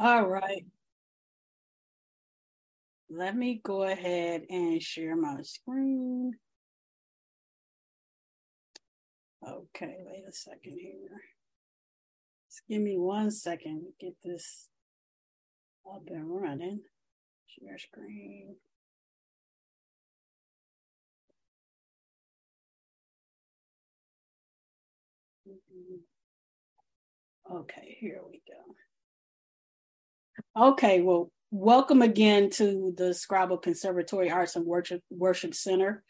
All right. Let me go ahead and share my screen. Okay, wait a second here. Just give me one second to get this up and running. Share screen. Mm-hmm. Okay, here we go. Okay, well, welcome again to the Scribal Conservatory Arts and Worship, Worship Center.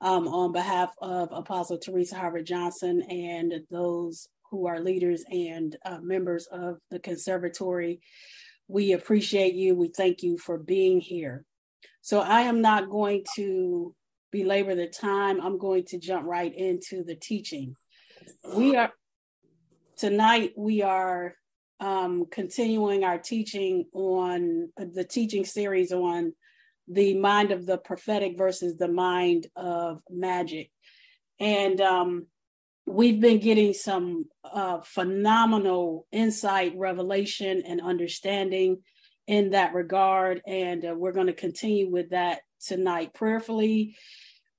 Um, on behalf of Apostle Teresa Harvard Johnson and those who are leaders and uh, members of the conservatory, we appreciate you. We thank you for being here. So I am not going to belabor the time. I'm going to jump right into the teaching. We are tonight. We are um, continuing our teaching on uh, the teaching series on the mind of the prophetic versus the mind of magic. And um, we've been getting some uh, phenomenal insight, revelation, and understanding in that regard. And uh, we're going to continue with that tonight prayerfully.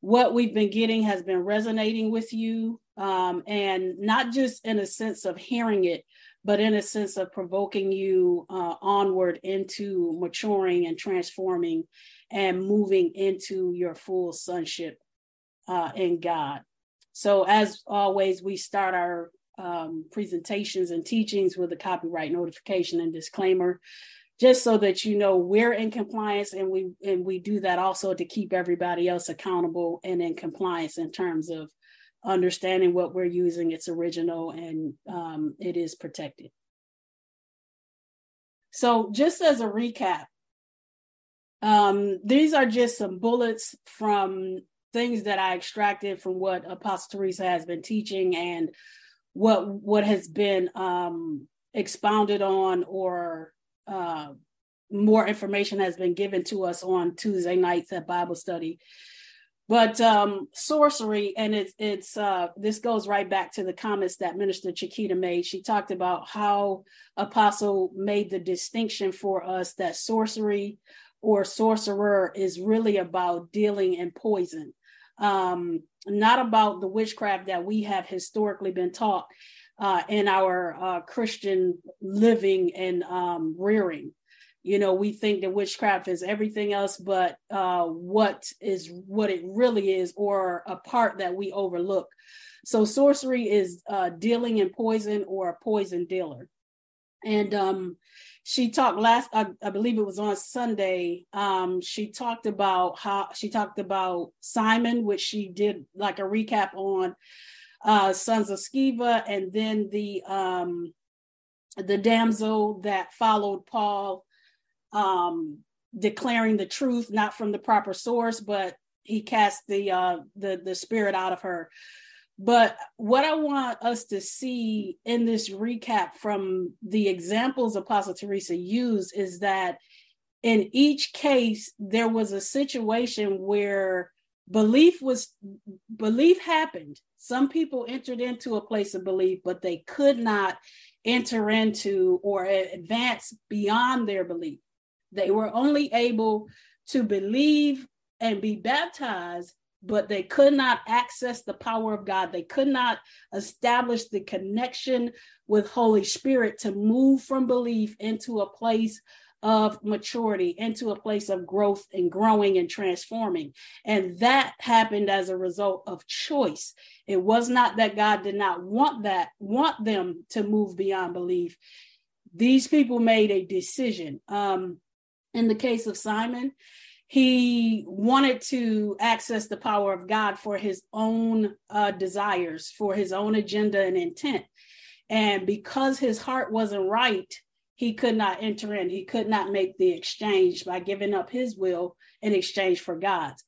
What we've been getting has been resonating with you, um, and not just in a sense of hearing it, but in a sense of provoking you uh, onward into maturing and transforming and moving into your full sonship uh, in God. So, as always, we start our um, presentations and teachings with a copyright notification and disclaimer, just so that you know we're in compliance, and we and we do that also to keep everybody else accountable and in compliance in terms of understanding what we're using, it's original and um, it is protected. So, just as a recap, um, these are just some bullets from things that I extracted from what Apostle Teresa has been teaching and what what has been um, expounded on or uh, more information has been given to us on Tuesday nights at Bible study but um, sorcery, and it's it's uh, this goes right back to the comments that Minister Chiquita made. She talked about how Apostle made the distinction for us that sorcery or sorcerer is really about dealing in poison, um, not about the witchcraft that we have historically been taught uh, in our uh, Christian living and um, rearing you know we think that witchcraft is everything else but uh, what is what it really is or a part that we overlook. So sorcery is uh, dealing in poison or a poison dealer. And um, she talked last I, I, believe it was on sunday um, she talked about how she talked about simon which she did like a recap on uh, sons of sceva and then the um, the damsel that followed paul um, declaring the truth, not from the proper source, but he cast the uh, the the spirit out of her. But what I want us to see in this recap from the examples Apostle Teresa used is that in each case there was a situation where belief was belief happened some people entered into a place of belief but they could not enter into or advance beyond their belief they were only able to believe and be baptized, but they could not access the power of God. They could not establish the connection with Holy Spirit to move from belief into a place of maturity, into a place of growth and growing and transforming. And that happened as a result of choice. It was not that God did not want that, want them to move beyond belief. These people made a decision. Um, in the case of Simon, he wanted to access the power of God for his own uh, desires, for his own agenda and intent. And because his heart wasn't right, he could not enter in. He could not make the exchange by giving up his will in exchange for God's.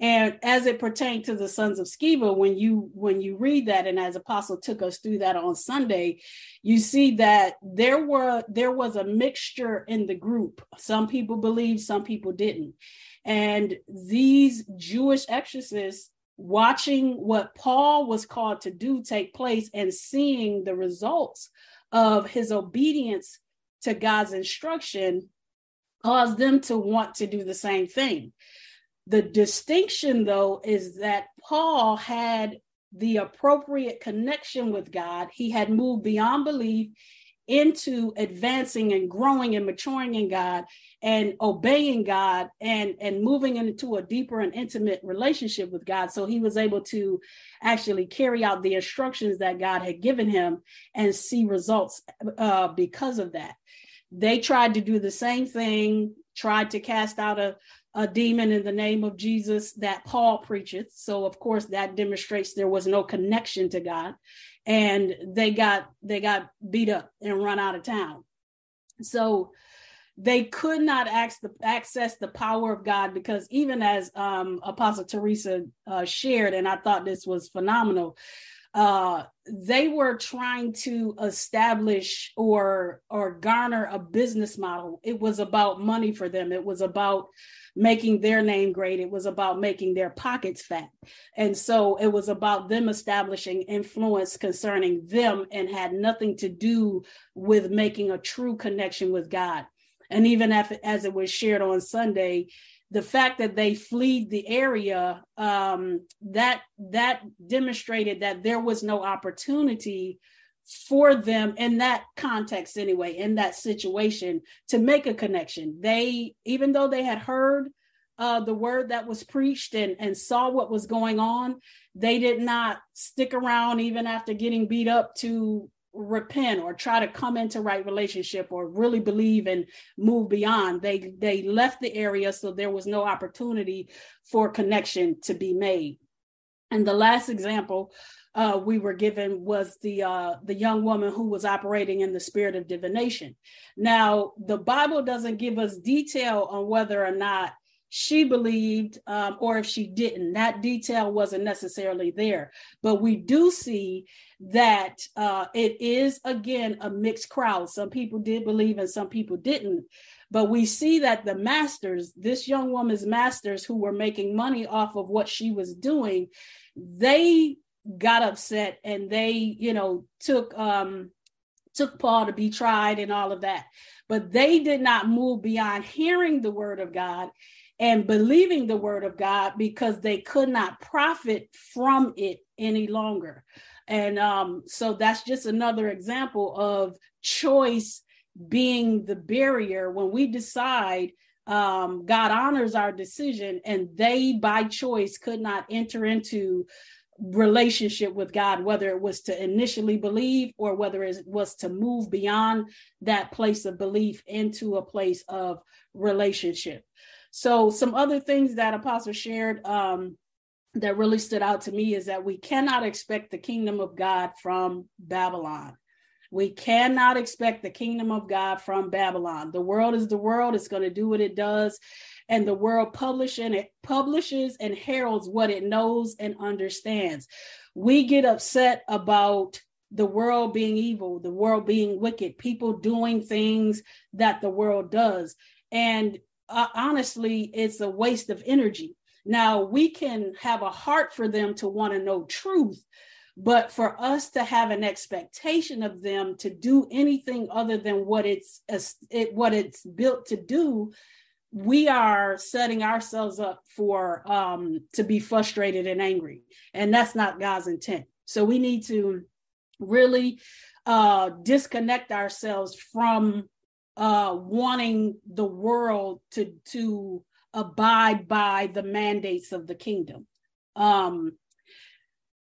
And as it pertained to the sons of Sceva, when you when you read that, and as Apostle took us through that on Sunday, you see that there were there was a mixture in the group. Some people believed, some people didn't. And these Jewish exorcists watching what Paul was called to do take place and seeing the results of his obedience to God's instruction caused them to want to do the same thing. The distinction, though, is that Paul had the appropriate connection with God. He had moved beyond belief into advancing and growing and maturing in God and obeying God and and moving into a deeper and intimate relationship with God so he was able to actually carry out the instructions that God had given him and see results uh, because of that they tried to do the same thing tried to cast out a a demon in the name of Jesus that Paul preacheth. So of course that demonstrates there was no connection to God and they got they got beat up and run out of town. So they could not the, access the power of God because even as um, Apostle Teresa uh, shared, and I thought this was phenomenal, uh, they were trying to establish or or garner a business model. It was about money for them. It was about making their name great. It was about making their pockets fat. And so it was about them establishing influence concerning them and had nothing to do with making a true connection with God. And even as it was shared on Sunday, the fact that they fled the area um, that that demonstrated that there was no opportunity for them in that context anyway in that situation to make a connection. They even though they had heard uh, the word that was preached and, and saw what was going on they did not stick around even after getting beat up to repent or try to come into right relationship or really believe and move beyond. They they left the area so there was no opportunity for connection to be made and the last example uh, we were given was the uh, the young woman who was operating in the spirit of divination. Now, the Bible doesn't give us detail on whether or not she believed um, or if she didn't. That detail wasn't necessarily there. But we do see that uh, it is, again, a mixed crowd. Some people did believe and some people didn't. But we see that the masters, this young woman's masters who were making money off of what she was doing, they got upset and they, you know, took um took Paul to be tried and all of that. But they did not move beyond hearing the word of God and believing the word of God because they could not profit from it any longer. And um, so that's just another example of choice being the barrier when we decide um, God honors our decision and they by choice could not enter into relationship with God, whether it was to initially believe or whether it was to move beyond that place of belief into a place of relationship. So, some other things that Apostle shared um, that really stood out to me is that we cannot expect the kingdom of God from Babylon. We cannot expect the kingdom of God from Babylon. The world is the world, it's going to do what it does. And the world publishing it publishes and heralds what it knows and understands. We get upset about the world being evil, the world being wicked, people doing things that the world does. And uh, honestly, it's a waste of energy. Now, we can have a heart for them to want to know truth, but for us to have an expectation of them to do anything other than what it's it, what it's built to do, we are setting ourselves up for um, to be frustrated and angry, and that's not God's intent. So we need to really uh, disconnect ourselves from uh, wanting the world to to abide by the mandates of the kingdom. Um,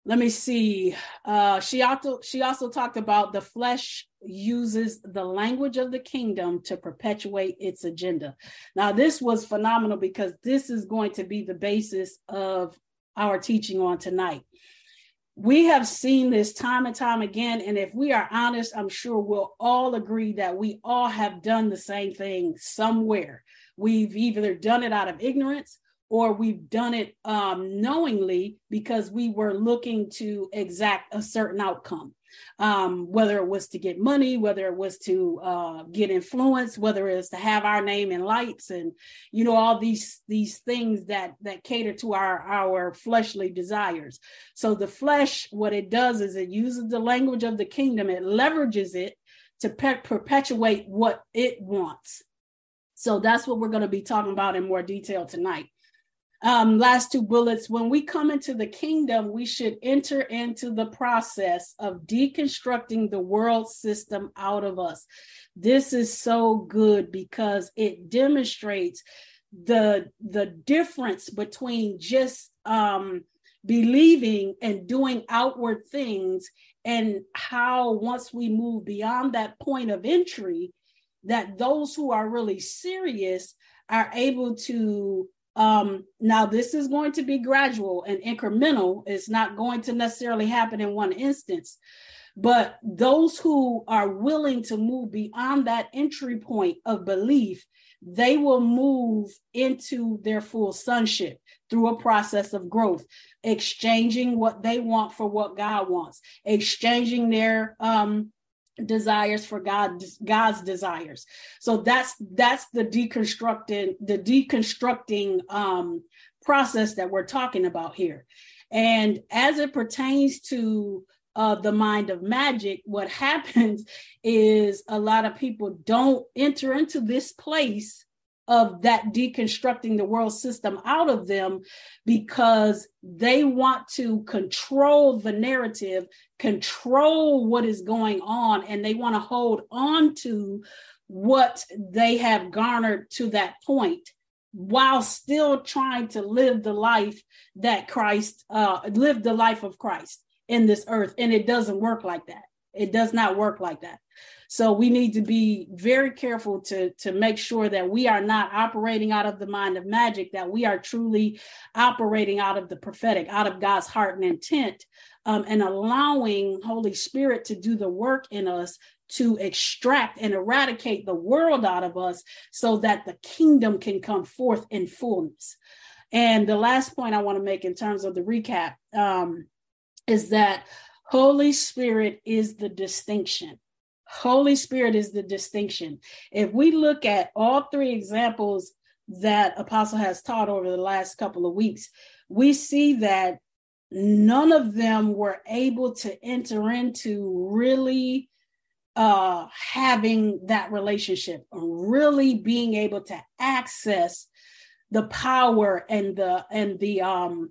let me see. Uh, she also she also talked about the flesh uses the language of the kingdom to perpetuate its agenda. Now, this was phenomenal because this is going to be the basis of our teaching on tonight we have seen this time and time again. And if we are honest, I'm sure we'll all agree that we all have done the same thing somewhere. We've either done it out of ignorance or we've done it um, knowingly because we were looking to exact a certain outcome um, whether it was to get money, whether it was to uh, get influence, whether it was to have our name in lights, and you know all these these things that that cater to our our fleshly desires. So the flesh, what it does is it uses the language of the kingdom, it leverages it to pe- perpetuate what it wants. So that's what we're going to be talking about in more detail tonight. Um, last two bullets. When we come into the kingdom, we should enter into the process of deconstructing the world system out of us. This is so good because it demonstrates the the difference between just um, believing and doing outward things and how once we move beyond that point of entry that those who are really serious are able to um, now this is going to be gradual and incremental. It's not going to necessarily happen in one instance. But those who are willing to move beyond that entry point of belief they will move into their full sonship through a process of growth, exchanging what they want for what God wants, exchanging their um, desires for God God's desires. So that's that's the deconstructing the deconstructing um, process that we're talking about here. And as it pertains to uh, the mind of magic, what happens is a lot of people don't enter into this place of that deconstructing the world system out of them because they want to control the narrative, control what is going on, and they want to hold on to what they have garnered to that point while still trying to live the life that Christ uh live the life of Christ in this earth. And it doesn't work like that. It does not work like that so we need to be very careful to to make sure that we are not operating out of the mind of magic that we are truly operating out of the prophetic out of god's heart and intent um, and allowing holy spirit to do the work in us to extract and eradicate the world out of us so that the kingdom can come forth in fullness and the last point i want to make in terms of the recap um, is that Holy Spirit is the distinction. Holy Spirit is the distinction. If we look at all three examples that Apostle has taught over the last couple of weeks, we see that none of them were able to enter into really uh having that relationship really being able to access the power and the and the um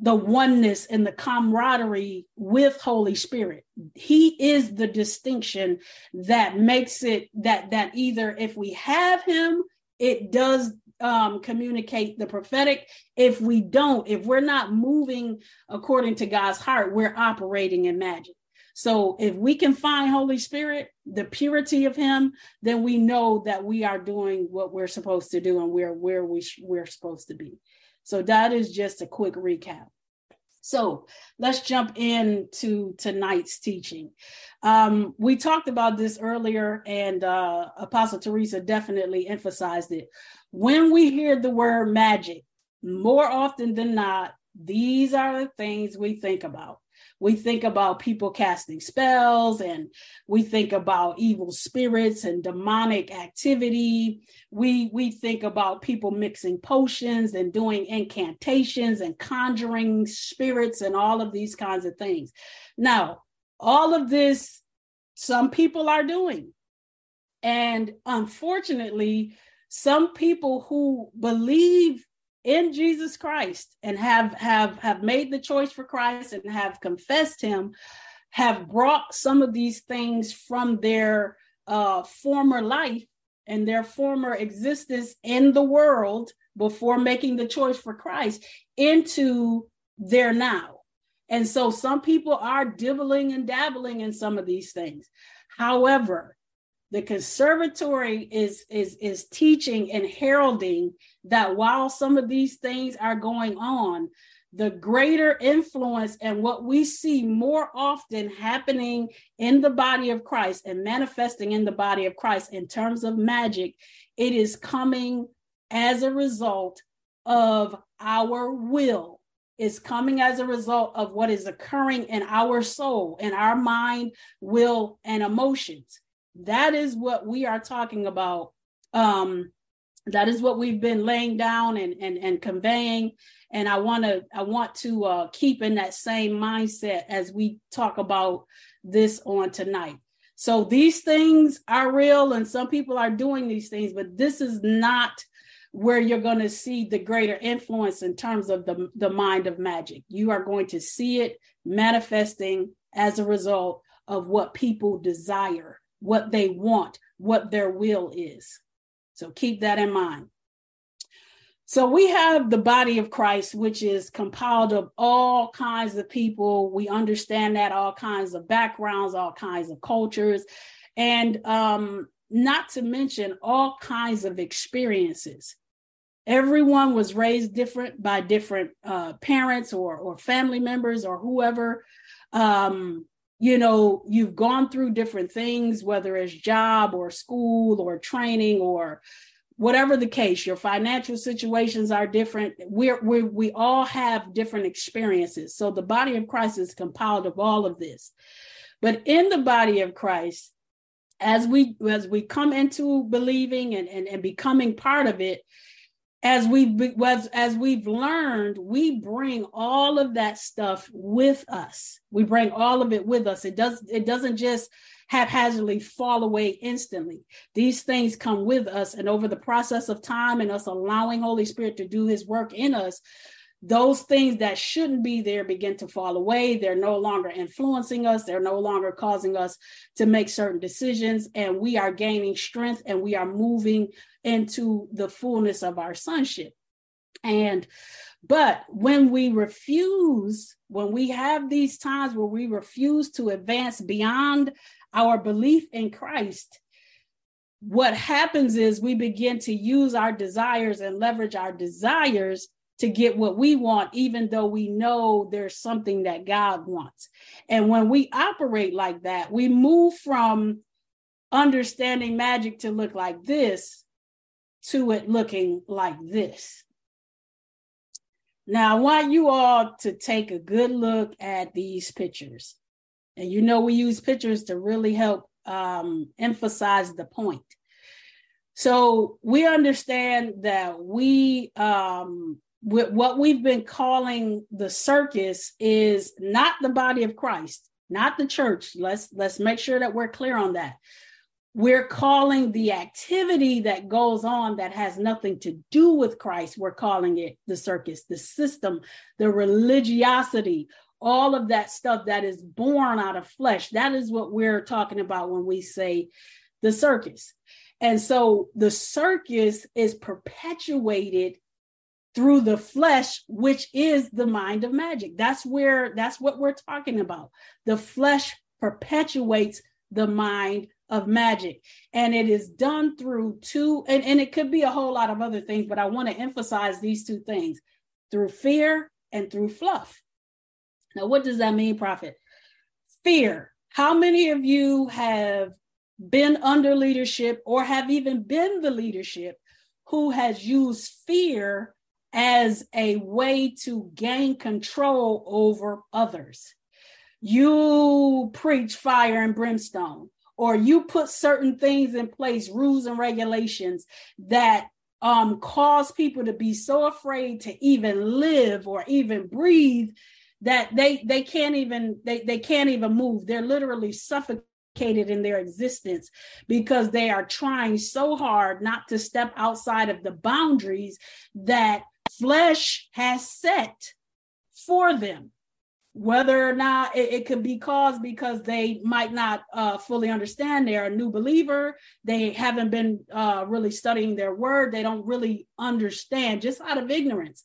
the oneness and the camaraderie with holy spirit. He is the distinction that makes it that that either if we have him it does um, communicate the prophetic. If we don't if we're not moving according to god's heart we're operating in magic. So if we can find holy spirit the purity of him then we know that we are doing what we're supposed to do and we're where we sh- we're supposed to be so that is just a quick recap. So let's jump into tonight's teaching. Um, we talked about this earlier, and uh, Apostle Teresa definitely emphasized it. When we hear the word magic, more often than not, these are the things we think about we think about people casting spells and we think about evil spirits and demonic activity. We we think about people mixing potions and doing incantations and conjuring spirits and all of these kinds of things. Now all of this some people are doing. And unfortunately some people who believe in Jesus Christ and have have have made the choice for Christ and have confessed him have brought some of these things from their uh, former life and their former existence in the world before making the choice for Christ into their now. And so some people are dibbling and dabbling in some of these things. However, the conservatory is is is teaching and heralding that while some of these things are going on the greater influence and what we see more often happening in the body of Christ and manifesting in the body of Christ in terms of magic it is coming as a result of our will. Is coming as a result of what is occurring in our soul in our mind will and emotions that is what we are talking about. Um that is what we've been laying down and and, and conveying. And i want to i want to uh, keep in that same mindset as we talk about this on tonight. So these things are real, and some people are doing these things, but this is not where you're going to see the greater influence in terms of the, the mind of magic. You are going to see it manifesting as a result of what people desire, what they want, what their will is. So keep that in mind. So we have the body of Christ, which is compiled of all kinds of people. We understand that all kinds of backgrounds, all kinds of cultures, and um, not to mention all kinds of experiences. Everyone was raised different by different uh, parents or or family members or whoever. Um, you know, you've gone through different things, whether it's job or school or training or whatever the case, your financial situations are different. We're, we we all have different experiences. So the body of Christ is compiled of all of this. But in the body of Christ, as we as we come into believing and, and, and becoming part of it, as we've as, as we've learned, we bring all of that stuff with us. We bring all of it with us. It does it doesn't just haphazardly fall away instantly. These things come with us. And over the process of time and us allowing Holy Spirit to do his work in us, those things that shouldn't be there begin to fall away. They're no longer influencing us. They're no longer causing us to make certain decisions. And we are gaining strength and we are moving into the fullness of our sonship. And but when we refuse, when we have these times where we refuse to advance beyond our belief in Christ, what happens is we begin to use our desires and leverage our desires to get what we want, even though we know there's something that God wants. And when we operate like that, we move from understanding magic to look like this to it looking like this. Now, I want you all to take a good look at these pictures. And you know, we use pictures to really help um, emphasize the point. So we understand that we, um, what we've been calling the circus is not the body of Christ, not the church. Let's let's make sure that we're clear on that. We're calling the activity that goes on that has nothing to do with Christ, we're calling it the circus, the system, the religiosity, all of that stuff that is born out of flesh. That is what we're talking about when we say the circus. And so the circus is perpetuated through the flesh, which is the mind of magic. That's where, that's what we're talking about. The flesh perpetuates the mind of magic. And it is done through two, and, and it could be a whole lot of other things, but I want to emphasize these two things through fear and through fluff. Now, what does that mean, Prophet? Fear. How many of you have been under leadership or have even been the leadership who has used fear as a way to gain control over others? You preach fire and brimstone, or you put certain things in place, rules and regulations that um, cause people to be so afraid to even live or even breathe that they they can't even they, they can't even move. They're literally suffocated in their existence because they are trying so hard not to step outside of the boundaries that flesh has set for them whether or not it, it, could be caused because they might not uh, fully understand. They're a new believer. They haven't been uh, really studying their word. They don't really understand just out of ignorance.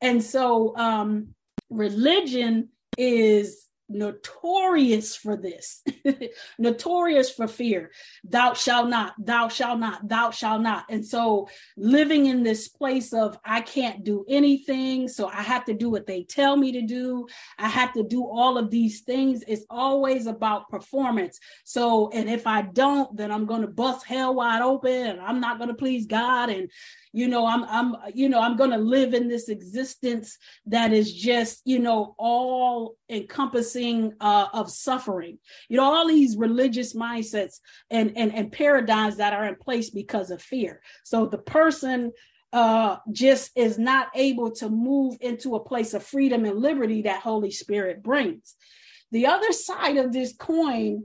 And so um, religion is notorious for this, notorious for fear. Thou shalt not, thou shalt not, thou shalt not. And so living in this place of I can't do anything, so I have to do what they tell me to do. I have to do all of these things. It's always about performance. So, and if I don't, then I'm going to bust hell wide open and I'm not going to please God. And you know i'm i'm you know i'm going to live in this existence that is just you know all encompassing uh, of suffering. You know all these religious mindsets and, and and paradigms that are in place because of fear. So the person uh, just is not able to move into a place of freedom and liberty that holy spirit brings. The other side of this coin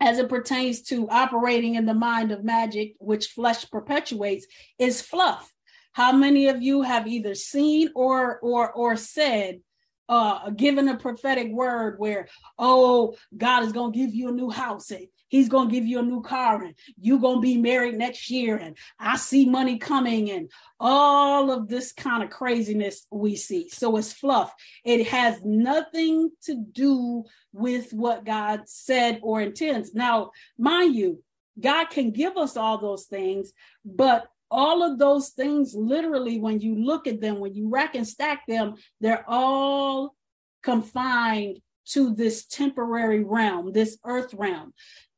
as it pertains to operating in the mind of magic, which flesh perpetuates, is fluff. How many of you have either seen or or or said, uh, given a prophetic word where, oh, God is gonna give you a new house and He's gonna give you a new car and you're gonna be married next year, and I see money coming, and all of this kind of craziness we see. So it's fluff. It has nothing to do with what God said or intends. Now, mind you, God can give us all those things, but all of those things, literally, when you look at them, when you rack and stack them, they're all confined to this temporary realm, this earth realm.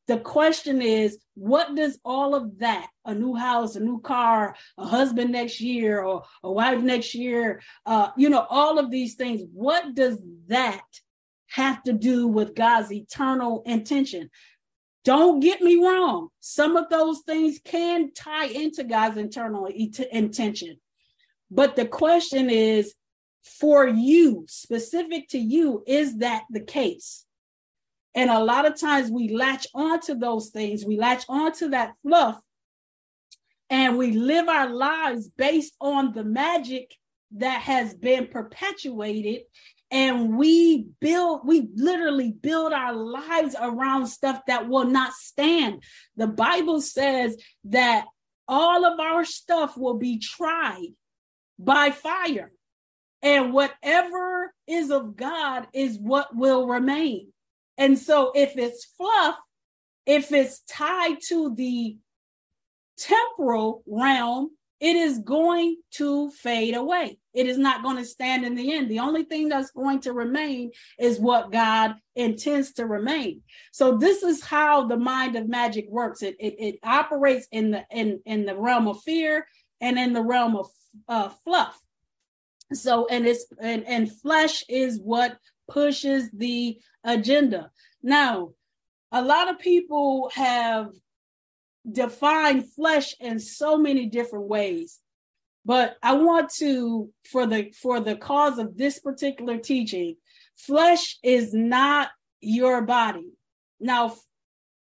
The question is, what does all of that, a new house, a new car, a husband next year, or a wife next year, uh, you know, all of these things, what does that have to do with God's eternal intention? Don't get me wrong. Some of those things can tie into God's internal et- intention. But the question is for you, specific to you, is that the case? And a lot of times we latch onto those things, we latch onto that fluff, and we live our lives based on the magic that has been perpetuated. And we build we literally build our lives around stuff that will not stand. The bible says that all of our stuff will be tried by fire. And whatever is of god is what will remain and so if it's fluff if it's tied to the temporal realm it is going to fade away. It is not going to stand in the end. The only thing that's going to remain is what God intends to remain. So this is how the mind of magic works. It it, it operates in the in in the realm of fear and in the realm of uh, fluff. So and it's and and flesh is what pushes the agenda. Now, a lot of people have defined flesh in so many different ways but i want to for the for the cause of this particular teaching flesh is not your body now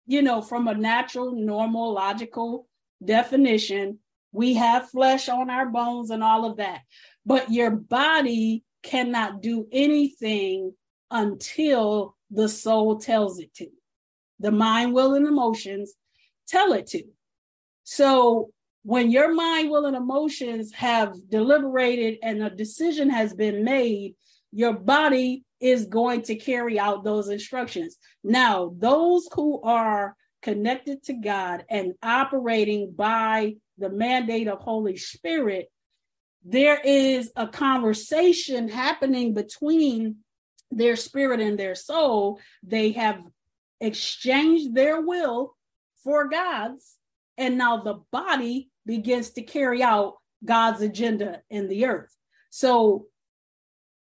you know from a natural normal logical definition we have flesh on our bones and all of that but your body cannot do anything until the soul tells it to the mind will and emotions tell it to. So when your mind, will, and emotions have deliberated and a decision has been made, your body is going to carry out those instructions. Now, those who are connected to God and operating by the mandate of Holy Spirit, there is a conversation happening between their spirit and their soul. They have exchanged their will for God's, and now the body begins to carry out God's agenda in the earth. So,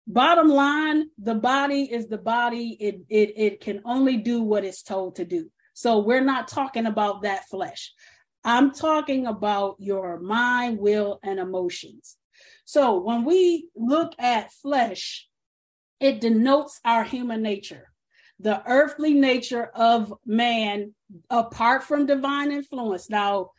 bottom line, the body is the body. It it it can only do what it's told to do. So we're not talking about that flesh. I'm talking about your mind, will, and emotions. So when we look at flesh, it denotes our human nature the earthly nature of man apart from divine influence. Now,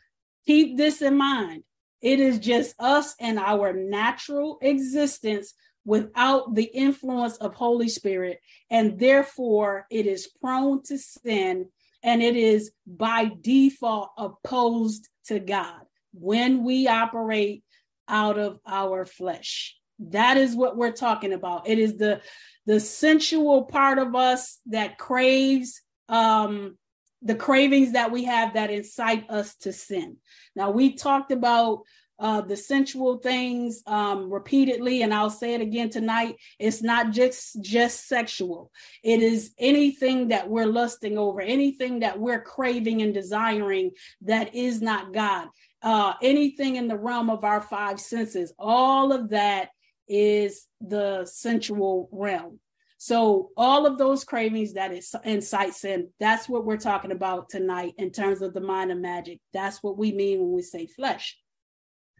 keep this in mind. It is just us and our natural existence without the influence of Holy Spirit. And therefore, it is prone to sin and it is by default opposed to God when we operate out of our flesh. That is what we're talking about. It is the the sensual part of us that craves um the cravings that we have that incite us to sin. Now we talked about uh, the sensual things um, repeatedly, and I'll say it again tonight. It's not just just sexual. It is anything that we're lusting over, anything that we're craving and desiring that is not God. Uh, anything in the realm of our five senses, all of that is the sensual realm. So all of those cravings that is incite sin, that's what we're talking about tonight in terms of the mind of magic. That's what we mean when we say flesh.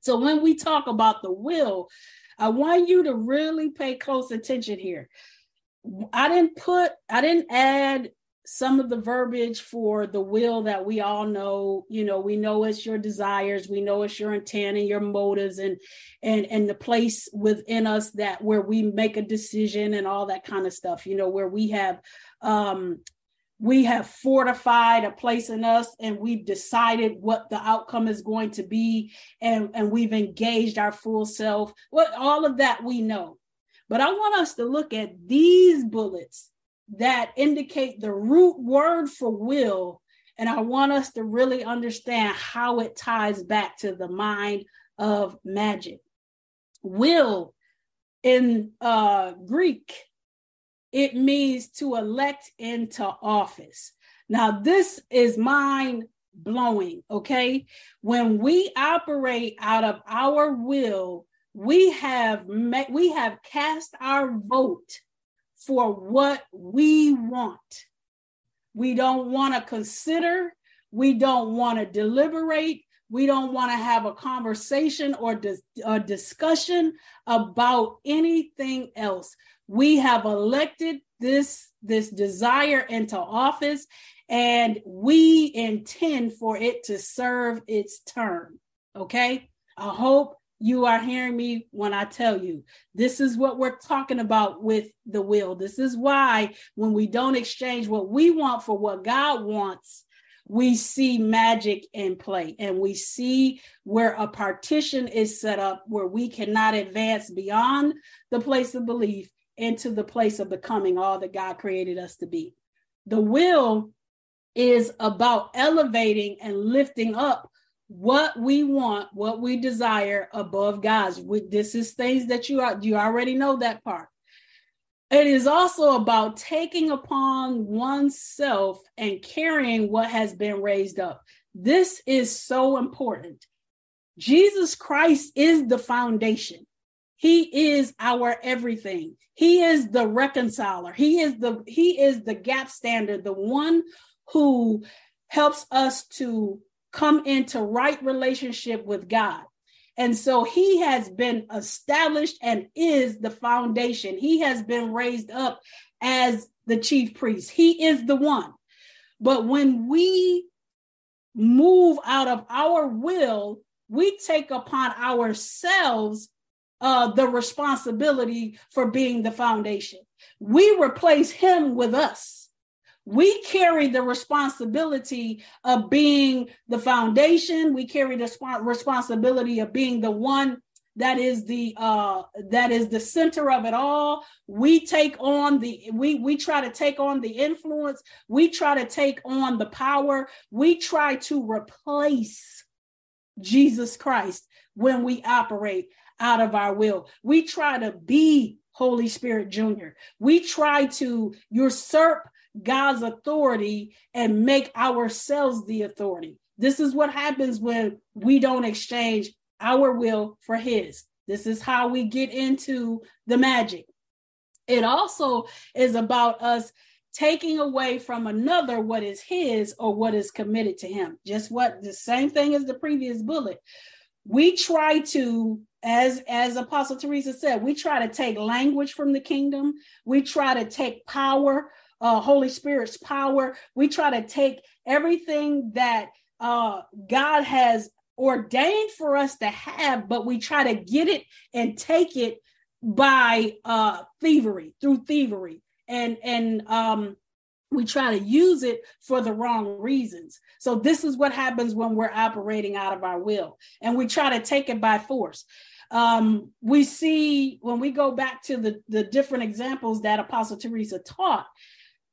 So when we talk about the will, I want you to really pay close attention here. I didn't put, I didn't add some of the verbiage for the will that we all know you know we know it's your desires we know it's your intent and your motives and and and the place within us that where we make a decision and all that kind of stuff you know where we have um we have fortified a place in us and we've decided what the outcome is going to be and and we've engaged our full self. What all of that we know. But i want us to look at these bullets that indicate the root word for will. And I want us to really understand how it ties back to the mind of magic. Will in uh, Greek, it means to elect into office. Now, this is mind blowing, okay? When we operate out of our will, we have met, we have cast our vote for what we want. We don't want to consider, we don't want to deliberate, we don't want to have a conversation or dis- a discussion about anything else. We have elected this this desire into office and we intend for it to serve its term. Okay? I hope you are hearing me when I tell you this is what we're talking about with the will. This is why when we don't exchange what we want for what God wants, we see magic in play and we see where a partition is set up where we cannot advance beyond the place of belief into the place of becoming all that God created us to be. The will is about elevating and lifting up what we want, what we desire above God's. This is things that you are you already know that part. It is also about taking upon oneself and carrying what has been raised up. This is so important. Jesus Christ is the foundation. He is our everything. He is the reconciler. He is the he is the gap standard, the one who helps us to come into right relationship with God. And so he has been established and is the foundation. He has been raised up as the chief priest. He is the one. But when we move out of our will, we take upon ourselves uh, the responsibility for being the foundation. We replace him with us we carry the responsibility of being the foundation. We carry the responsibility of being the one that is the uh that is the center of it all. We take on the we we try to take on the influence. We try to take on the power. We try to replace jesus christ when we operate out of our will. We try to be holy spirit junior. We try to usurp God's authority and make ourselves the authority. This is what happens when we don't exchange our will for His. This is how we get into the magic. It also is about us taking away from another what is his or what is committed to him. Just what the same thing as the previous bullet. We try to as as apostle teresa said we try to take language from the kingdom we try to take power uh, Holy Spirit's power. We try to take everything that uh, God has ordained for us to have, but we try to get it and take it by uh, thievery, through thievery. And, and, um, we try to use it for the wrong reasons. So this is what happens when we're operating out of our will and we try to take it by force. Um, we see when we go back to the, the different examples that Apostle Teresa taught,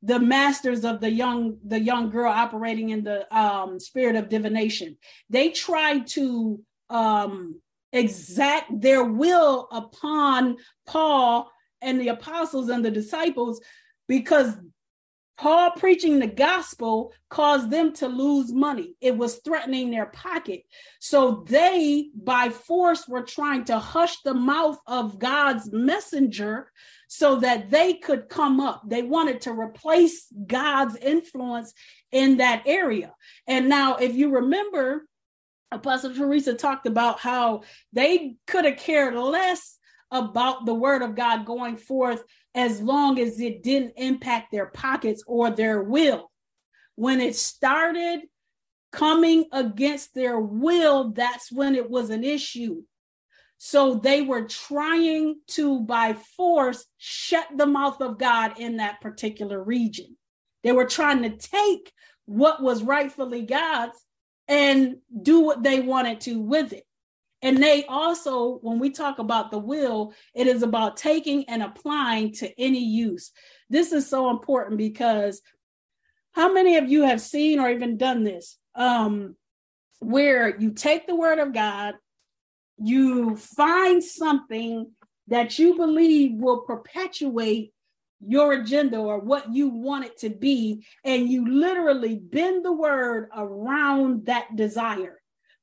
the masters of the young the young girl operating in the um, spirit of divination. They tried to um, exact their will upon paul and the apostles and the disciples because Paul preaching the gospel caused them to lose money. It was threatening their pocket. So they, by force, were trying to hush the mouth of God's messenger so that they could come up. They wanted to replace God's influence in that area. And now, if you remember, Apostle Teresa talked about how they could have cared less about the word of God going forth as long as it didn't impact their pockets or their will. When it started coming against their will, that's when it was an issue. So they were trying to, by force, shut the mouth of God in that particular region. They were trying to take what was rightfully God's and do what they wanted to with it. And they also, when we talk about the will, it is about taking and applying to any use. This is so important because how many of you have seen or even done this? Um, where you take the word of God, you find something that you believe will perpetuate your agenda or what you want it to be, and you literally bend the word around that desire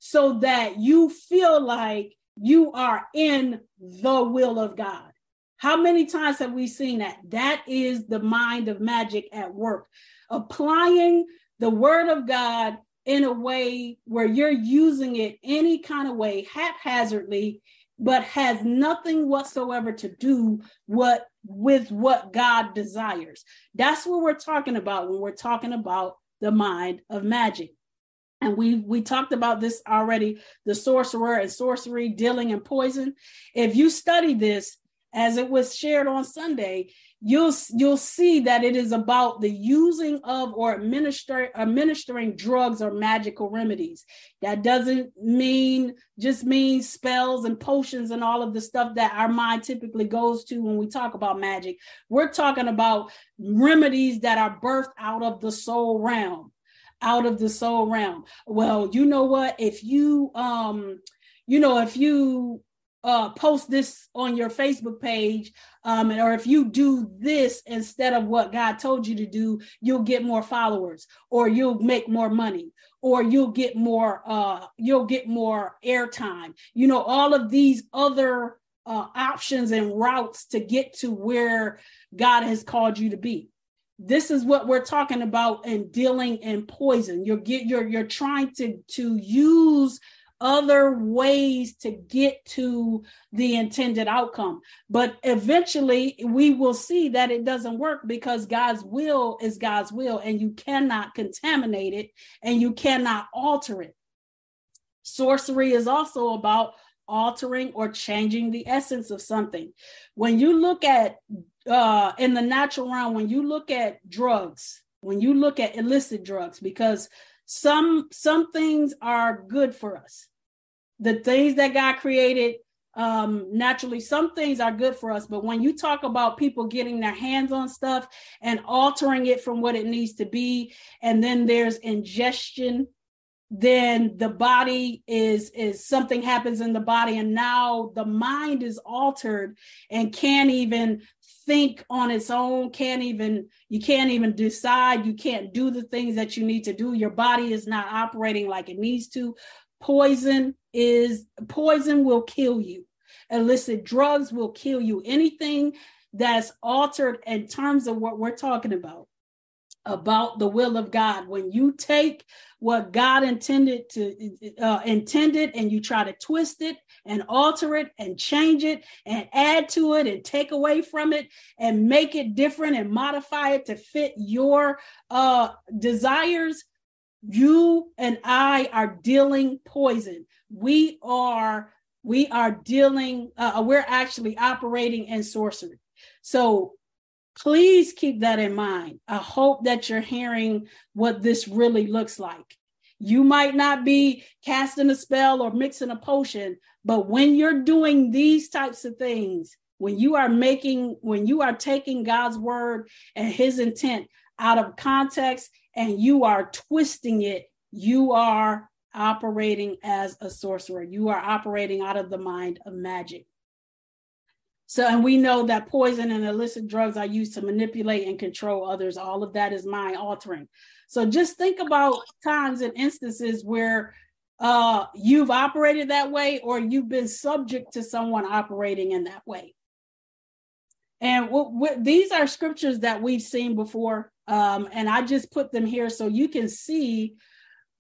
so that you feel like you are in the will of God. How many times have we seen that? That is the mind of magic at work. Applying the word of God in a way where you're using it any kind of way haphazardly but has nothing whatsoever to do what with what God desires. That's what we're talking about when we're talking about the mind of magic. And we we talked about this already, the sorcerer and sorcery, dealing and poison. If you study this as it was shared on Sunday, you'll you'll see that it is about the using of or administer, administering drugs or magical remedies. That doesn't mean just mean spells and potions and all of the stuff that our mind typically goes to when we talk about magic. We're talking about remedies that are birthed out of the soul realm out of the soul realm well you know what if you um you know if you uh, post this on your Facebook page, um, or if you do this instead of what God told you to do, you'll get more followers, or you'll make more money, or you'll get more, uh, you'll get more airtime. You know, all of these other uh, options and routes to get to where God has called you to be. This is what we're talking about in dealing in poison. You're get you're you're trying to to use other ways to get to the intended outcome. But eventually, we will see that it doesn't work because God's will is God's will, and you cannot contaminate it and you cannot alter it. Sorcery is also about altering or changing the essence of something. When you look at uh, in the natural realm, when you look at drugs, when you look at illicit drugs, because some some things are good for us. The things that God created um naturally some things are good for us but when you talk about people getting their hands on stuff and altering it from what it needs to be and then there's ingestion then the body is is something happens in the body and now the mind is altered and can't even think on its own can't even you can't even decide you can't do the things that you need to do. Your body is not operating like it needs to. Poison is poison will kill you. Illicit drugs will kill you. Anything that's altered in terms of what we're talking about about the will of God. When you take what God intended to uh, intended and you try to twist it and alter it and change it and add to it and take away from it and make it different and modify it to fit your uh, desires, you and I are dealing poison. We are we are dealing uh, we're actually operating in sorcery. So please keep that in mind. I hope that you're hearing what this really looks like. You might not be casting a spell or mixing a potion, but when you're doing these types of things, when you are making when you are taking God's word and his intent out of context and you are twisting it, you are operating as a sorcerer. You are operating out of the mind of magic. So, and we know that poison and illicit drugs are used to manipulate and control others. All of that is mind altering. So, just think about times and instances where uh, you've operated that way or you've been subject to someone operating in that way. And w- w- these are scriptures that we've seen before. Um, and I just put them here so you can see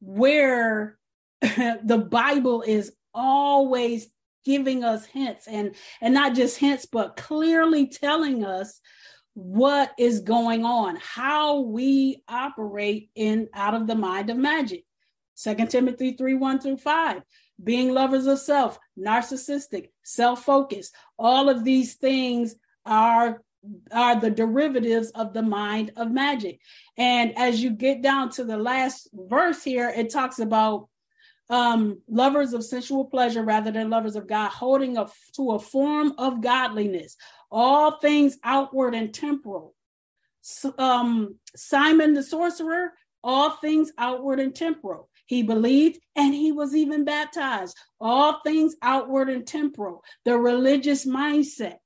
where the Bible is always giving us hints and and not just hints but clearly telling us what is going on how we operate in out of the mind of magic. Second timothy 3 1 through 5 being lovers of self narcissistic self-focused all of these things are are the derivatives of the mind of magic. And as you get down to the last verse here it talks about um, lovers of sensual pleasure rather than lovers of God, holding a, to a form of godliness, all things outward and temporal. So, um, Simon the sorcerer, all things outward and temporal. He believed and he was even baptized. All things outward and temporal, the religious mindset,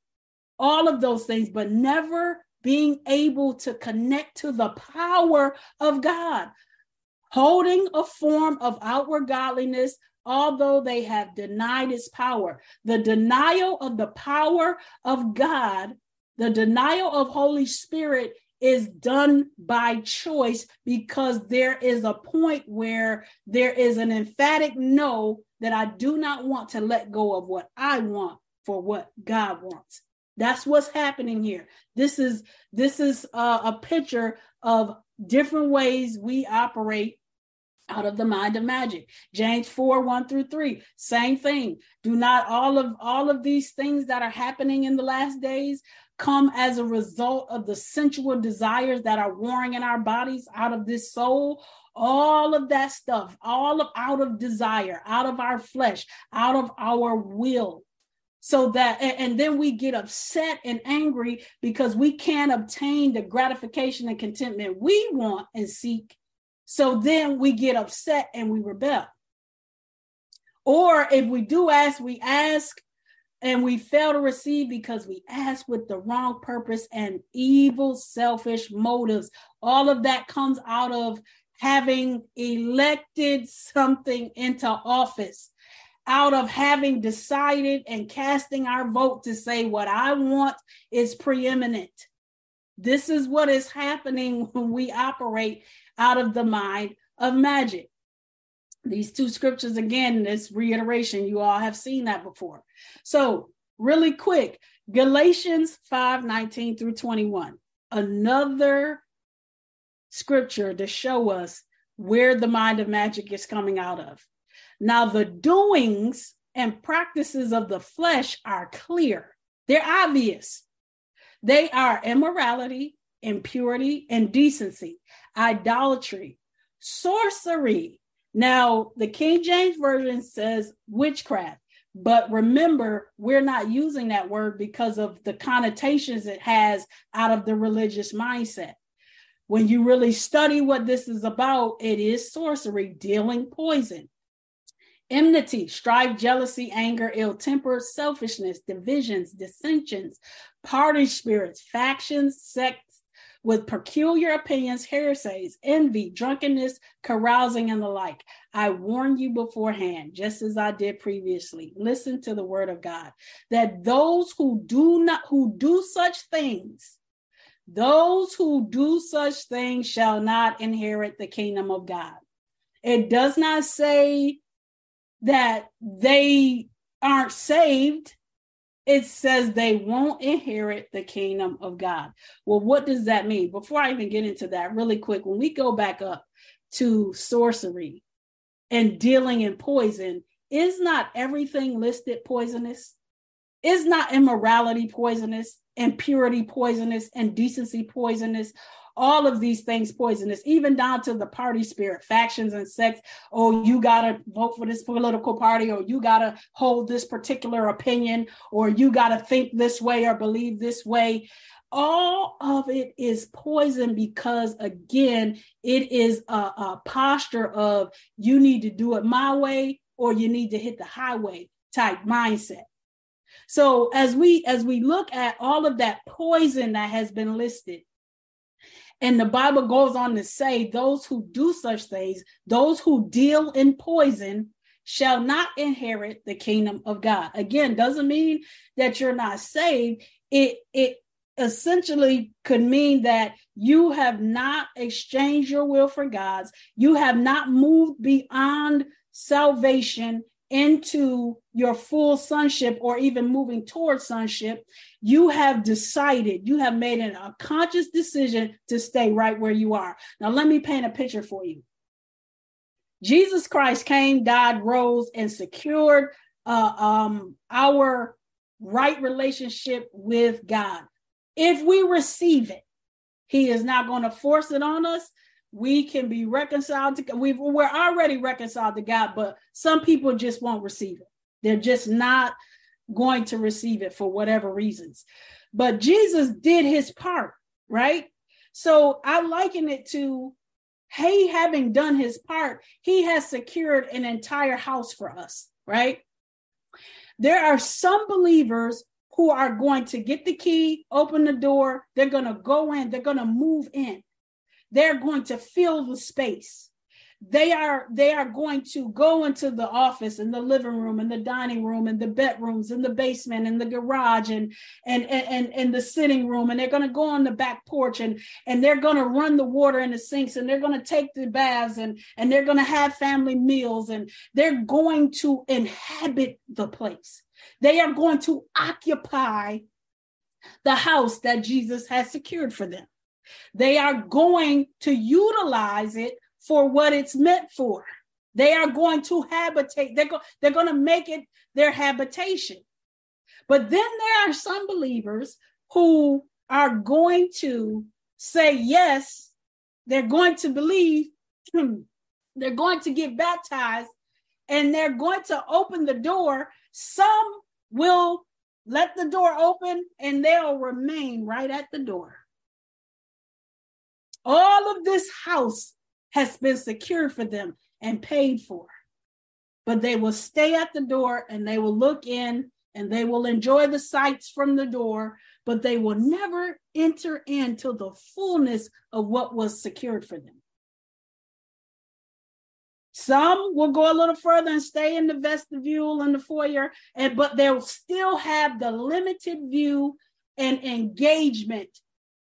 all of those things, but never being able to connect to the power of God holding a form of outward godliness, although they have denied its power. The denial of the power of God, the denial of Holy Spirit is done by choice because there is a point where there is an emphatic no that I do not want to let go of what I want for what God wants. That's what's happening here. This is this is a, a picture of different ways we operate out of the mind of magic. James 4 1 through 3 same thing. Do not all of all of these things that are happening in the last days come as a result of the sensual desires that are warring in our bodies out of this soul? All of that stuff all of out of desire out of our flesh out of our will so that and then we get upset and angry because we can't obtain the gratification and contentment we want and seek. So then we get upset and we rebel. Or if we do ask we ask and we fail to receive because we ask with the wrong purpose and evil selfish motives. All of that comes out of having elected something into office out of having decided and casting our vote to say what I want is preeminent. This is what is happening when we operate out of the mind of magic. These two scriptures, again, this reiteration, you all have seen that before. So, really quick Galatians 5 19 through 21, another scripture to show us where the mind of magic is coming out of. Now, the doings and practices of the flesh are clear, they're obvious. They are immorality, impurity, indecency, idolatry, sorcery. Now, the King James Version says witchcraft, but remember, we're not using that word because of the connotations it has out of the religious mindset. When you really study what this is about, it is sorcery, dealing poison enmity, strife, jealousy, anger, ill temper, selfishness, divisions, dissensions, party spirits, factions, sects with peculiar opinions, heresies, envy, drunkenness, carousing, and the like. I warn you beforehand, just as I did previously. Listen to the word of God that those who do not who do such things, those who do such things shall not inherit the kingdom of God. It does not say that they aren't saved, it says they won't inherit the kingdom of God. Well, what does that mean? Before I even get into that, really quick, when we go back up to sorcery and dealing in poison, is not everything listed poisonous? Is not immorality poisonous, impurity poisonous, indecency poisonous? All of these things poisonous, even down to the party spirit, factions and sects. Oh, you got to vote for this political party, or you got to hold this particular opinion, or you got to think this way or believe this way. All of it is poison because, again, it is a, a posture of you need to do it my way or you need to hit the highway type mindset. So as we as we look at all of that poison that has been listed, and the Bible goes on to say, those who do such things, those who deal in poison, shall not inherit the kingdom of God. Again, doesn't mean that you're not saved. It it essentially could mean that you have not exchanged your will for God's. You have not moved beyond salvation into your full sonship or even moving towards sonship, you have decided, you have made an, a conscious decision to stay right where you are. Now, let me paint a picture for you. Jesus Christ came, died, rose, and secured uh, um, our right relationship with God. If we receive it, He is not going to force it on us. We can be reconciled to we we're already reconciled to God, but some people just won't receive it. They're just not going to receive it for whatever reasons. But Jesus did his part, right? So I liken it to he having done his part, he has secured an entire house for us, right? There are some believers who are going to get the key, open the door, they're going to go in, they're going to move in. They're going to fill the space. They are they are going to go into the office and the living room and the dining room and the bedrooms and the basement and the garage and and and and, the sitting room. And they're going to go on the back porch and and they're going to run the water in the sinks and they're going to take the baths and and they're going to have family meals and they're going to inhabit the place. They are going to occupy the house that Jesus has secured for them. They are going to utilize it for what it's meant for. They are going to habitate, they're, go, they're going to make it their habitation. But then there are some believers who are going to say yes, they're going to believe, hmm, they're going to get baptized, and they're going to open the door. Some will let the door open and they'll remain right at the door. All of this house has been secured for them and paid for. But they will stay at the door and they will look in and they will enjoy the sights from the door, but they will never enter into the fullness of what was secured for them. Some will go a little further and stay in the vestibule and the foyer, and but they'll still have the limited view and engagement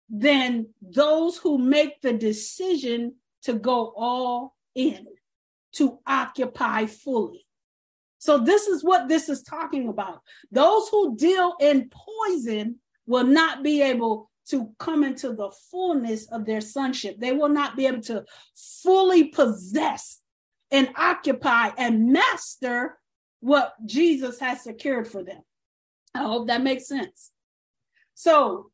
than those who make the decision to go all in, to occupy fully. So, this is what this is talking about. Those who deal in poison will not be able to come into the fullness of their sonship. They will not be able to fully possess and occupy and master what Jesus has secured for them. I hope that makes sense. So,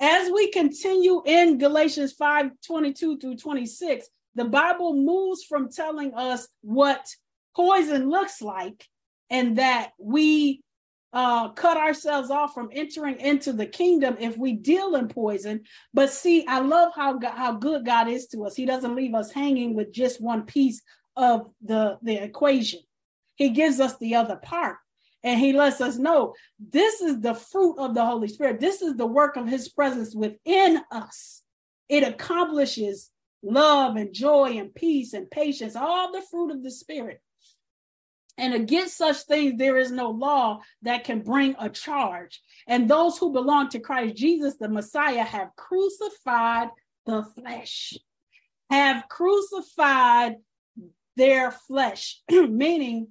as we continue in Galatians 5 22 through 26, the Bible moves from telling us what poison looks like and that we uh, cut ourselves off from entering into the kingdom if we deal in poison. But see, I love how how good God is to us. He doesn't leave us hanging with just one piece of the the equation. He gives us the other part. And he lets us know this is the fruit of the Holy Spirit. This is the work of his presence within us. It accomplishes love and joy and peace and patience, all the fruit of the Spirit. And against such things, there is no law that can bring a charge. And those who belong to Christ Jesus, the Messiah, have crucified the flesh, have crucified their flesh, meaning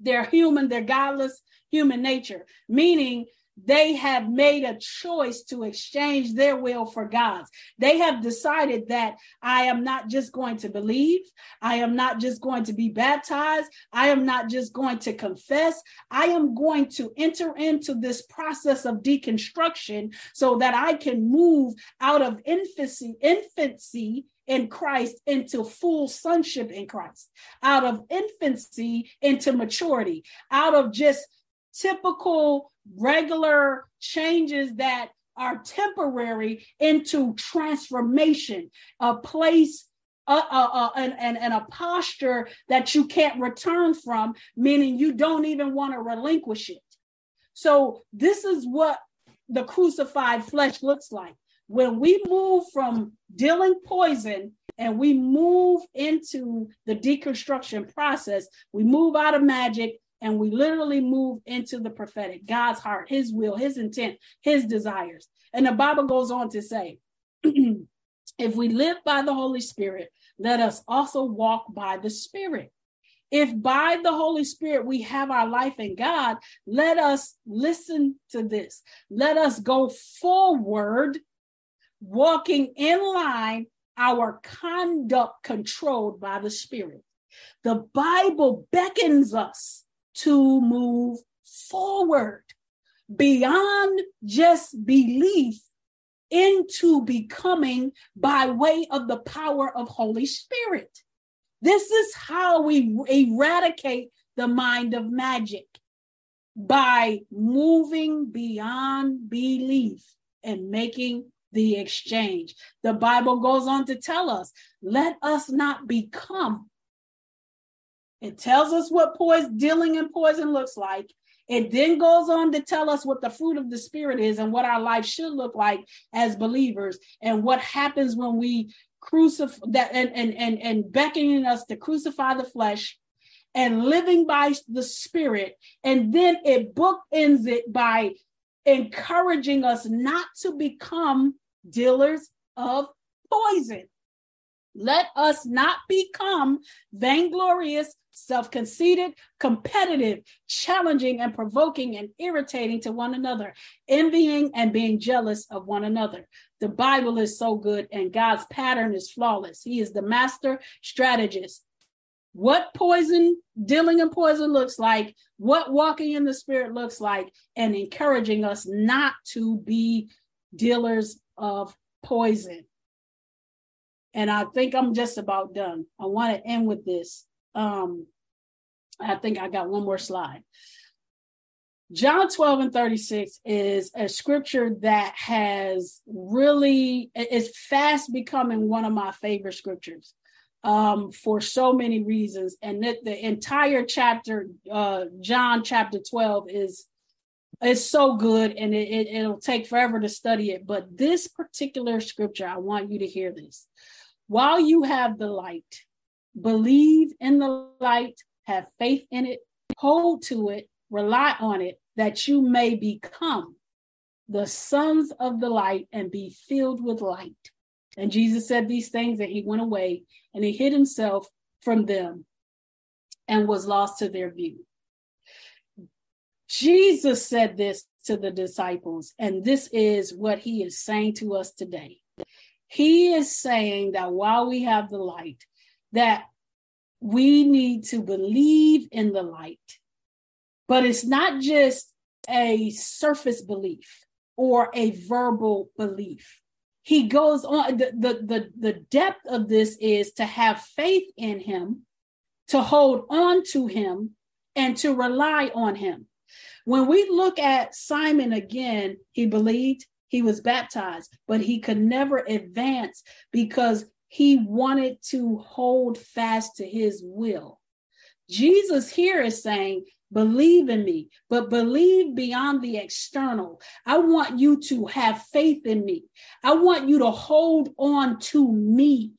they're human, they're godless human nature, meaning they have made a choice to exchange their will for God's. They have decided that I am not just going to believe, I am not just going to be baptized, I am not just going to confess, I am going to enter into this process of deconstruction so that I can move out of infancy, infancy in Christ into full sonship in Christ, out of infancy into maturity, out of just typical, regular changes that are temporary into transformation, a place uh, uh, uh, and, and, and a posture that you can't return from, meaning you don't even want to relinquish it. So, this is what the crucified flesh looks like when we move from dealing poison and we move into the deconstruction process, we move out of magic and we literally move into the prophetic, God's heart, his will, his intent, his desires. And the Bible goes on to say, if we live by the Holy Spirit, let us also walk by the Spirit. If by the Holy Spirit we have our life in God, let us listen to this. Let us go forward, walking in line, our conduct controlled by the Spirit. The Bible beckons us to move forward beyond just belief into becoming by way of the power of Holy Spirit. This is how we eradicate the mind of magic by moving beyond belief and making the exchange. The Bible goes on to tell us, let us not become. It tells us what poison, dealing in poison looks like. It then goes on to tell us what the fruit of the spirit is and what our life should look like as believers and what happens when we crucify that and, and and and beckoning us to crucify the flesh and living by the spirit and then it bookends it by encouraging us not to become dealers of poison let us not become vainglorious self conceited, competitive, challenging, and provoking and irritating to one another, envying and being jealous of one another. The Bible is so good, and God's pattern is flawless. He is the master strategist. What poison, dealing in poison looks like, what walking in the spirit looks like, and encouraging us not to be dealers of poison. And I think I'm just about done. I want to end with this. Um, I think I got one more slide. John 12 and 36 is a scripture that has really is fast becoming one of my favorite scriptures um, for so many reasons. And that the entire chapter, uh, John chapter 12, is is so good and it, it, it'll take forever to study it. But this particular scripture, I want you to hear this. While you have the light, believe in the light, have faith in it, hold to it, rely on it, that you may become the sons of the light and be filled with light. And Jesus said these things, and he went away and he hid himself from them and was lost to their view. Jesus said this to the disciples, and this is what he is saying to us today. He is saying that while we have the light, that we need to believe in the light. But it's not just a surface belief or a verbal belief. He goes on, the, the, the, the depth of this is to have faith in him, to hold on to him, and to rely on him. When we look at Simon again, he believed, he was baptized, but he could never advance because he wanted to hold fast to his will. Jesus here is saying, believe in me, but believe beyond the external. I want you to have faith in me. I want you to hold on to me,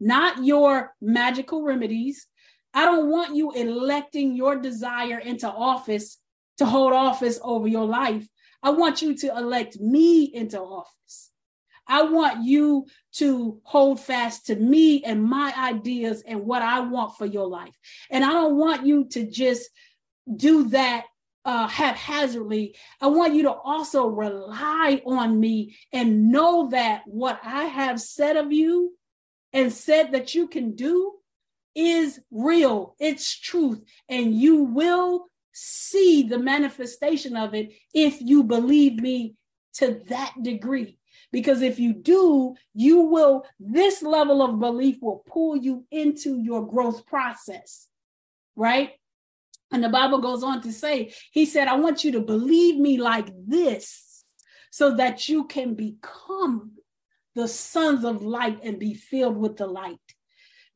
not your magical remedies. I don't want you electing your desire into office to hold office over your life. I want you to elect me into office. I want you to hold fast to me and my ideas and what I want for your life. And I don't want you to just do that uh, haphazardly. I want you to also rely on me and know that what I have said of you and said that you can do is real, it's truth, and you will see the manifestation of it if you believe me to that degree. Because if you do, you will, this level of belief will pull you into your growth process, right? And the Bible goes on to say, He said, I want you to believe me like this so that you can become the sons of light and be filled with the light.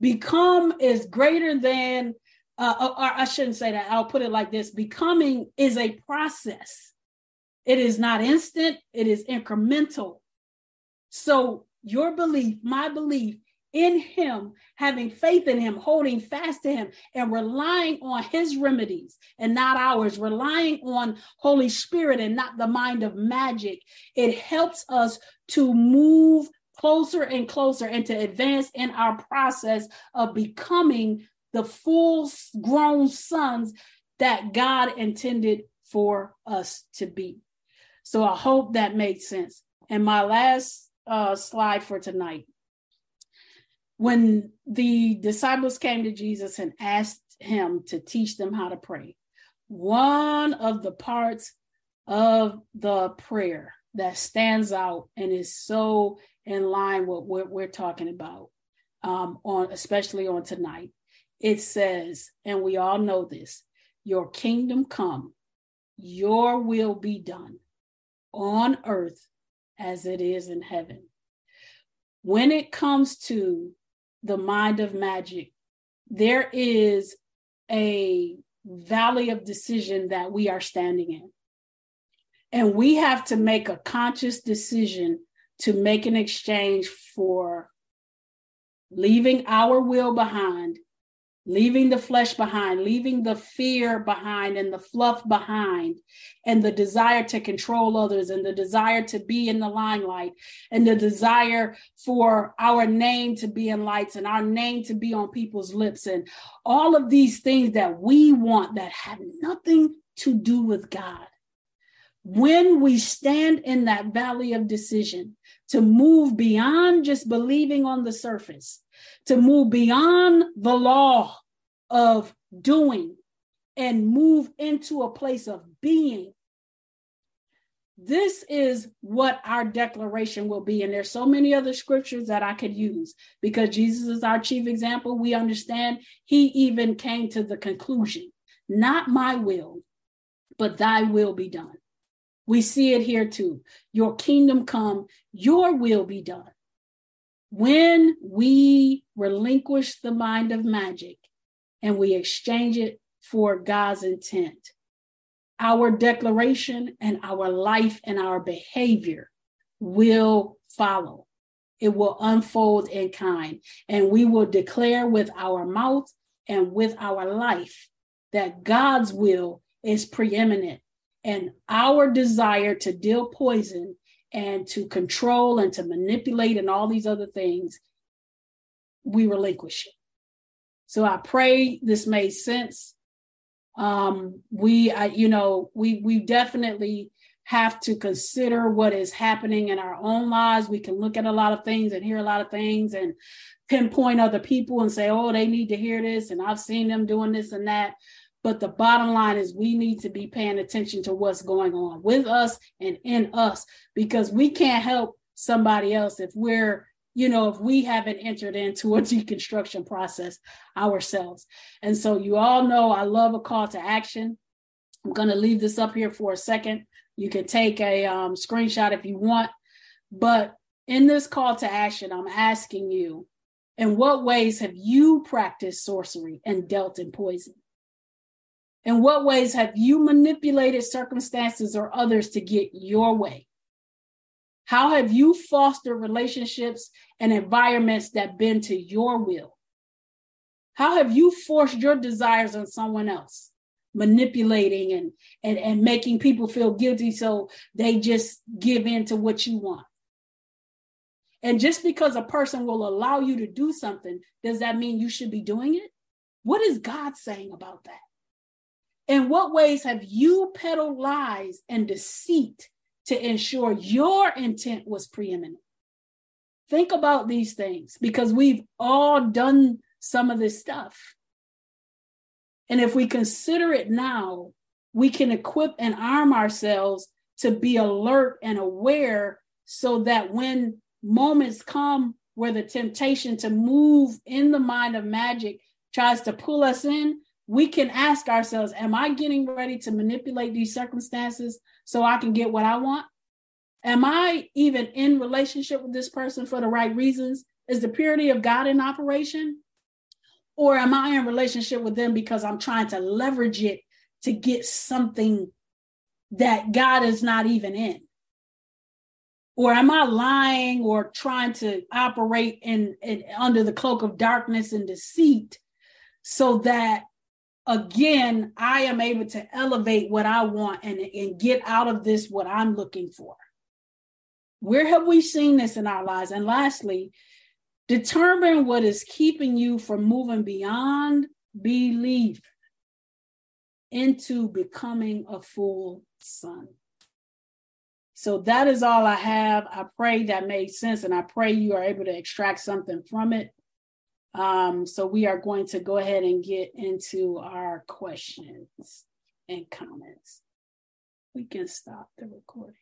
Become is greater than, uh, or I shouldn't say that, I'll put it like this becoming is a process. It is not instant, it is incremental. So, your belief, my belief in Him, having faith in Him, holding fast to Him, and relying on His remedies and not ours, relying on Holy Spirit and not the mind of magic, it helps us to move closer and closer and to advance in our process of becoming the full grown sons that God intended for us to be. So I hope that made sense. And my last uh, slide for tonight. When the disciples came to Jesus and asked him to teach them how to pray, one of the parts of the prayer that stands out and is so in line with what we're talking about um, on especially on tonight it says and we all know this your kingdom come your will be done on earth as it is in heaven. When it comes to the mind of magic, there is a valley of decision that we are standing in. And we have to make a conscious decision to make an exchange for leaving our will behind leaving the flesh behind, leaving the fear behind and the fluff behind, and the desire to control others, and the desire to be in the limelight, and the desire for our name to be in lights and our name to be on people's lips, and all of these things that we want that have nothing to do with God. When we stand in that valley of decision to move beyond just believing on the surface, to move beyond the law of doing and move into a place of being. This is what our declaration will be. And there's so many other scriptures that I could use because Jesus is our chief example. We understand he even came to the conclusion not my will, but thy will be done. We see it here too. Your kingdom come, your will be done. When we relinquish the mind of magic and we exchange it for God's intent, our declaration and our life and our behavior will follow. It will unfold in kind, and we will declare with our mouth and with our life that God's will is preeminent and our desire to deal poison and to control and to manipulate and all these other things, we relinquish it. So I pray this made sense. Um, we, I, you know, we we definitely have to consider what is happening in our own lives. We can look at a lot of things and hear a lot of things and pinpoint other people and say, oh, they need to hear this, and I've seen them doing this and that. But the bottom line is we need to be paying attention to what's going on with us and in us because we can't help somebody else if we're you know if we haven't entered into a deconstruction process ourselves. And so you all know i love a call to action. I'm going to leave this up here for a second. You can take a um, screenshot if you want. But in this call to action i'm asking you in what ways have you practiced sorcery and dealt in poison in what ways have you manipulated circumstances or others to get your way? How have you fostered relationships and environments that bend to your will? How have you forced your desires on someone else, manipulating and, and, and making people feel guilty so they just give in to what you want? And just because a person will allow you to do something, does that mean you should be doing it? What is God saying about that? In what ways have you peddled lies and deceit to ensure your intent was preeminent? Think about these things because we've all done some of this stuff. And if we consider it now, we can equip and arm ourselves to be alert and aware so that when moments come where the temptation to move in the mind of magic tries to pull us in, we can ask ourselves, Am I getting ready to manipulate these circumstances so I can get what I want? Am I even in relationship with this person for the right reasons? Is the purity of God in operation? Or am I in relationship with them because I'm trying to leverage it to get something that God is not even in? Or am I lying or trying to operate in, in under the cloak of darkness and deceit so that again, I am able to elevate what I want and, and get out of this what I'm looking for. Where have we seen this in our lives? And lastly, determine what is keeping you from moving beyond belief into becoming a full son. So that is all I have. I pray that made sense, and I pray you are able to extract something from it. Um, so we are going to go ahead and get into our questions and comments. We can stop the recording.